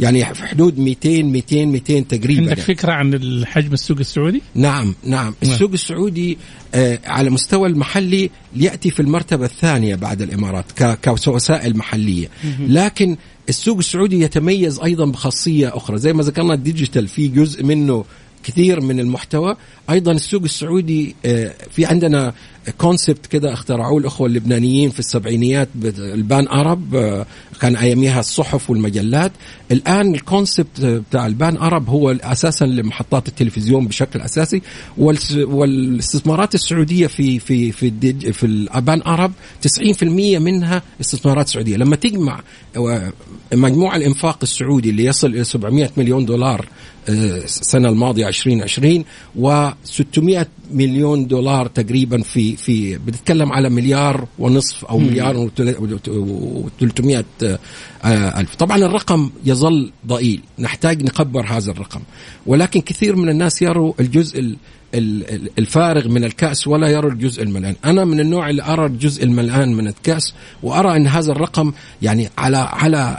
[SPEAKER 6] يعني في حدود 200 200 200 تقريبا
[SPEAKER 2] عندك
[SPEAKER 6] يعني.
[SPEAKER 2] فكرة عن الحجم السوق السعودي؟
[SPEAKER 6] نعم نعم. السوق السعودي آه، على مستوى المحلي يأتي في المرتبة الثانية بعد الإمارات كوسائل محلية. لكن السوق السعودي يتميز أيضا بخاصية أخرى. زي ما ذكرنا ال digital في جزء منه كثير من المحتوى. أيضا السوق السعودي آه، في عندنا concept كده اخترعوه الأخوة اللبنانيين في السبعينيات ال Pan Arab آه، كان أياميها الصحف والمجلات. الآن ال concept بتاع ال Pan Arab هو أساسا لمحطات التلفزيون بشكل أساسي. والاستثمارات السعودية في في في في البان أرب 90% منها استثمارات سعودية. لما تجمع آه، مجموع الإنفاق السعودي اللي يصل إلى 700 مليون دولار آه، السنة الماضية 2020 و600 مليون دولار تقريبا في في بتتكلم على مليار ونصف
[SPEAKER 7] أو.
[SPEAKER 6] مليار و300 الف طبعا الرقم يظل ضئيل. نحتاج نكبر هذا الرقم. ولكن كثير من الناس يروا الجزء ال- ال- ال- الفارغ من الكأس ولا يرى الجزء الملآن. أنا من النوع اللي أرى الجزء الملآن من الكأس وأرى أن هذا الرقم يعني على على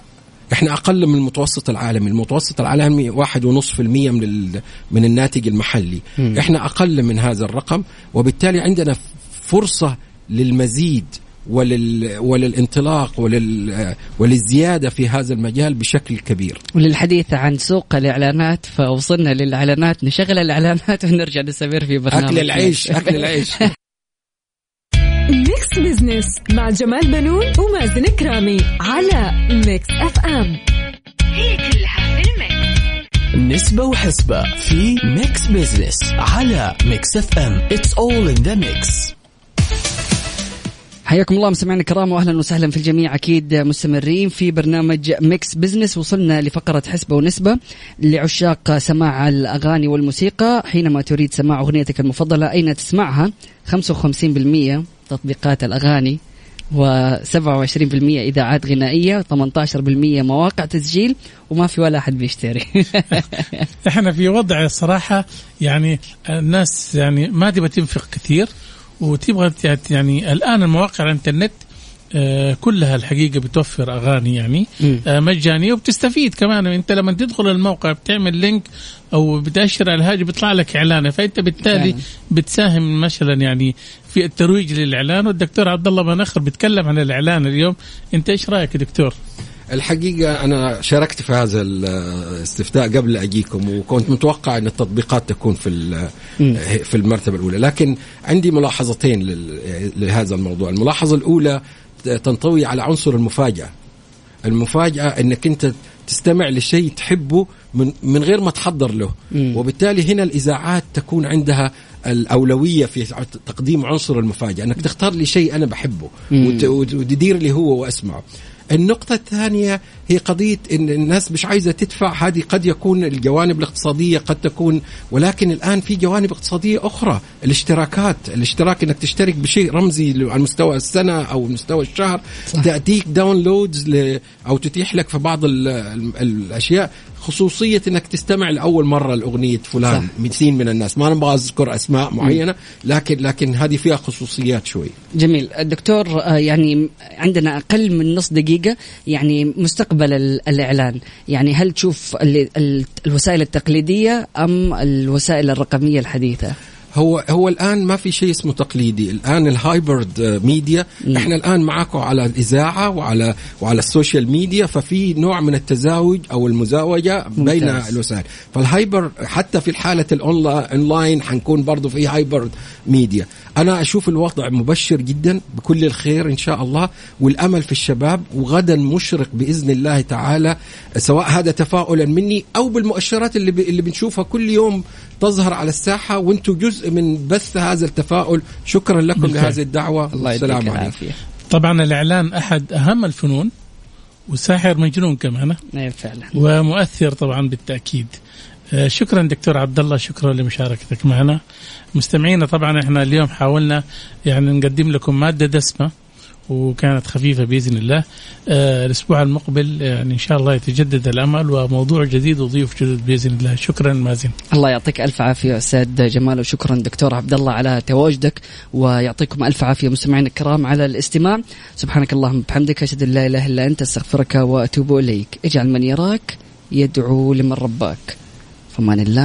[SPEAKER 6] إحنا أقل من المتوسط العالمي، المتوسط العالمي واحد ونصف المية من ال- من الناتج المحلي،
[SPEAKER 7] مم.
[SPEAKER 6] إحنا أقل من هذا الرقم. وبالتالي عندنا فرصة للمزيد ولل وللانطلاق ولل وللزيادة في هذا المجال بشكل كبير.
[SPEAKER 3] وللحديث عن سوق الإعلانات فوصلنا للإعلانات نشغل الإعلانات ونرجع نستمر في برنامج
[SPEAKER 6] أكل العيش أكل العيش.
[SPEAKER 1] Mix Business مع جمال بنون ومازن كرامي على Mix FM هي كلها في ال mix.
[SPEAKER 4] نسبة وحسبة في Mix Business على Mix FM it's all in the mix
[SPEAKER 3] حياكم الله مستمعينا الكرام واهلا وسهلا في الجميع. أكيد مستمرين في برنامج Mix Business. وصلنا لفقرة حسبة ونسبة لعشاق سماع الأغاني والموسيقى. حينما تريد سماع أغنيتك المفضلة أين تسمعها؟ 55% تطبيقات الأغاني و27% إذاعات غنائية 18% مواقع تسجيل وما في ولا أحد بيشتري.
[SPEAKER 2] إحنا في وضع الصراحه يعني الناس يعني ما تبغى تنفق كثير. وتبغى يعني الآن المواقع الإنترنت آه، كلها الحقيقة بتوفر أغاني يعني آه، مجانية وبتستفيد كمان. أنت لما تدخل الموقع بتعمل link أو بتأشر على الهاجم بيطلع لك اعلانه فأنت بالتالي. بتساهم مثلا يعني في الترويج للإعلان. والدكتور عبد الله بنخر بيتكلم عن الإعلان اليوم. أنت إيش رأيك يا دكتور؟
[SPEAKER 6] الحقيقة أنا شاركت في هذا الاستفتاء قبل أجيكم وكنت متوقع أن التطبيقات تكون في في المرتبة الأولى. لكن عندي ملاحظتين لهذا الموضوع. الملاحظة الأولى تنطوي على عنصر المفاجأة. المفاجأة أنك أنت تستمع لشيء تحبه من من غير ما تحضر له. وبالتالي هنا الإذاعات تكون عندها الأولوية في تقديم عنصر المفاجأة أنك تختار لي شيء أنا بحبه وتدير لي هو وأسمعه. النقطة الثانية هي قضية أن الناس مش عايزة تدفع هذه قد يكون الجوانب الاقتصادية قد تكون ولكن الآن في جوانب اقتصادية أخرى الاشتراكات الاشتراك أنك تشترك بشيء رمزي على مستوى السنة أو مستوى الشهر تأتيك داونلودز. أو تتيح لك في بعض ال... ال... الأشياء خصوصية أنك تستمع لأول مرة لأغنية فلان. 200 من الناس. ما نبغى أذكر أسماء معينة لكن لكن هذه فيها خصوصيات شوي.
[SPEAKER 3] جميل. الدكتور آه، يعني عندنا أقل من نص دقيقة يعني مستقبل ال- الإعلان. يعني هل تشوف ال- ال- الوسائل التقليدية أم الوسائل الرقمية الحديثة؟
[SPEAKER 6] هو هو الآن ما في شيء اسمه تقليدي الآن ال hybrid آه، ميديا
[SPEAKER 3] مم.
[SPEAKER 6] إحنا الآن معاكم على الإذاعة وعلى وعلى ال social media ففي نوع من التزاوج أو المزاوجة بين. الوسائل فال hybrid حتى في حاله الاونلاين حنكون برضه في hybrid media أنا أشوف الوضع مبشر جدا بكل الخير إن شاء الله والأمل في الشباب وغدا مشرق بإذن الله تعالى سواء هذا تفاؤلا مني أو بالمؤشرات اللي ب... اللي بنشوفها كل يوم تظهر على الساحة وأنتم جزء من بث هذا التفاؤل. شكرا لكم
[SPEAKER 2] بالفعل.
[SPEAKER 6] لهذه الدعوة.
[SPEAKER 3] الله يديك
[SPEAKER 6] والسلام عليكم.
[SPEAKER 2] طبعا الإعلان أحد أهم الفنون وساحر مجنون كمان.
[SPEAKER 3] إيه فعلا.
[SPEAKER 2] ومؤثر طبعا بالتأكيد. شكرا دكتور عبد الله شكرا لمشاركتك معنا. مستمعينا طبعا إحنا اليوم حاولنا يعني نقدم لكم مادة دسمة وكانت خفيفة بإذن الله. آه، الأسبوع المقبل يعني إن شاء الله يتجدد الأمل وموضوع جديد وضيوف جدد بإذن الله. شكرا مازن.
[SPEAKER 3] الله يعطيك ألف عافية أستاذ جمال وشكرا دكتور عبد الله على تواجدك ويعطيكم ألف عافية مستمعينا الكرام على الاستماع. سبحانك اللهم وبحمدك أشهد أن لا إله إلا أنت أستغفرك وأتوب إليك. اجعل من يراك يدعو لمن رباك. فمان الله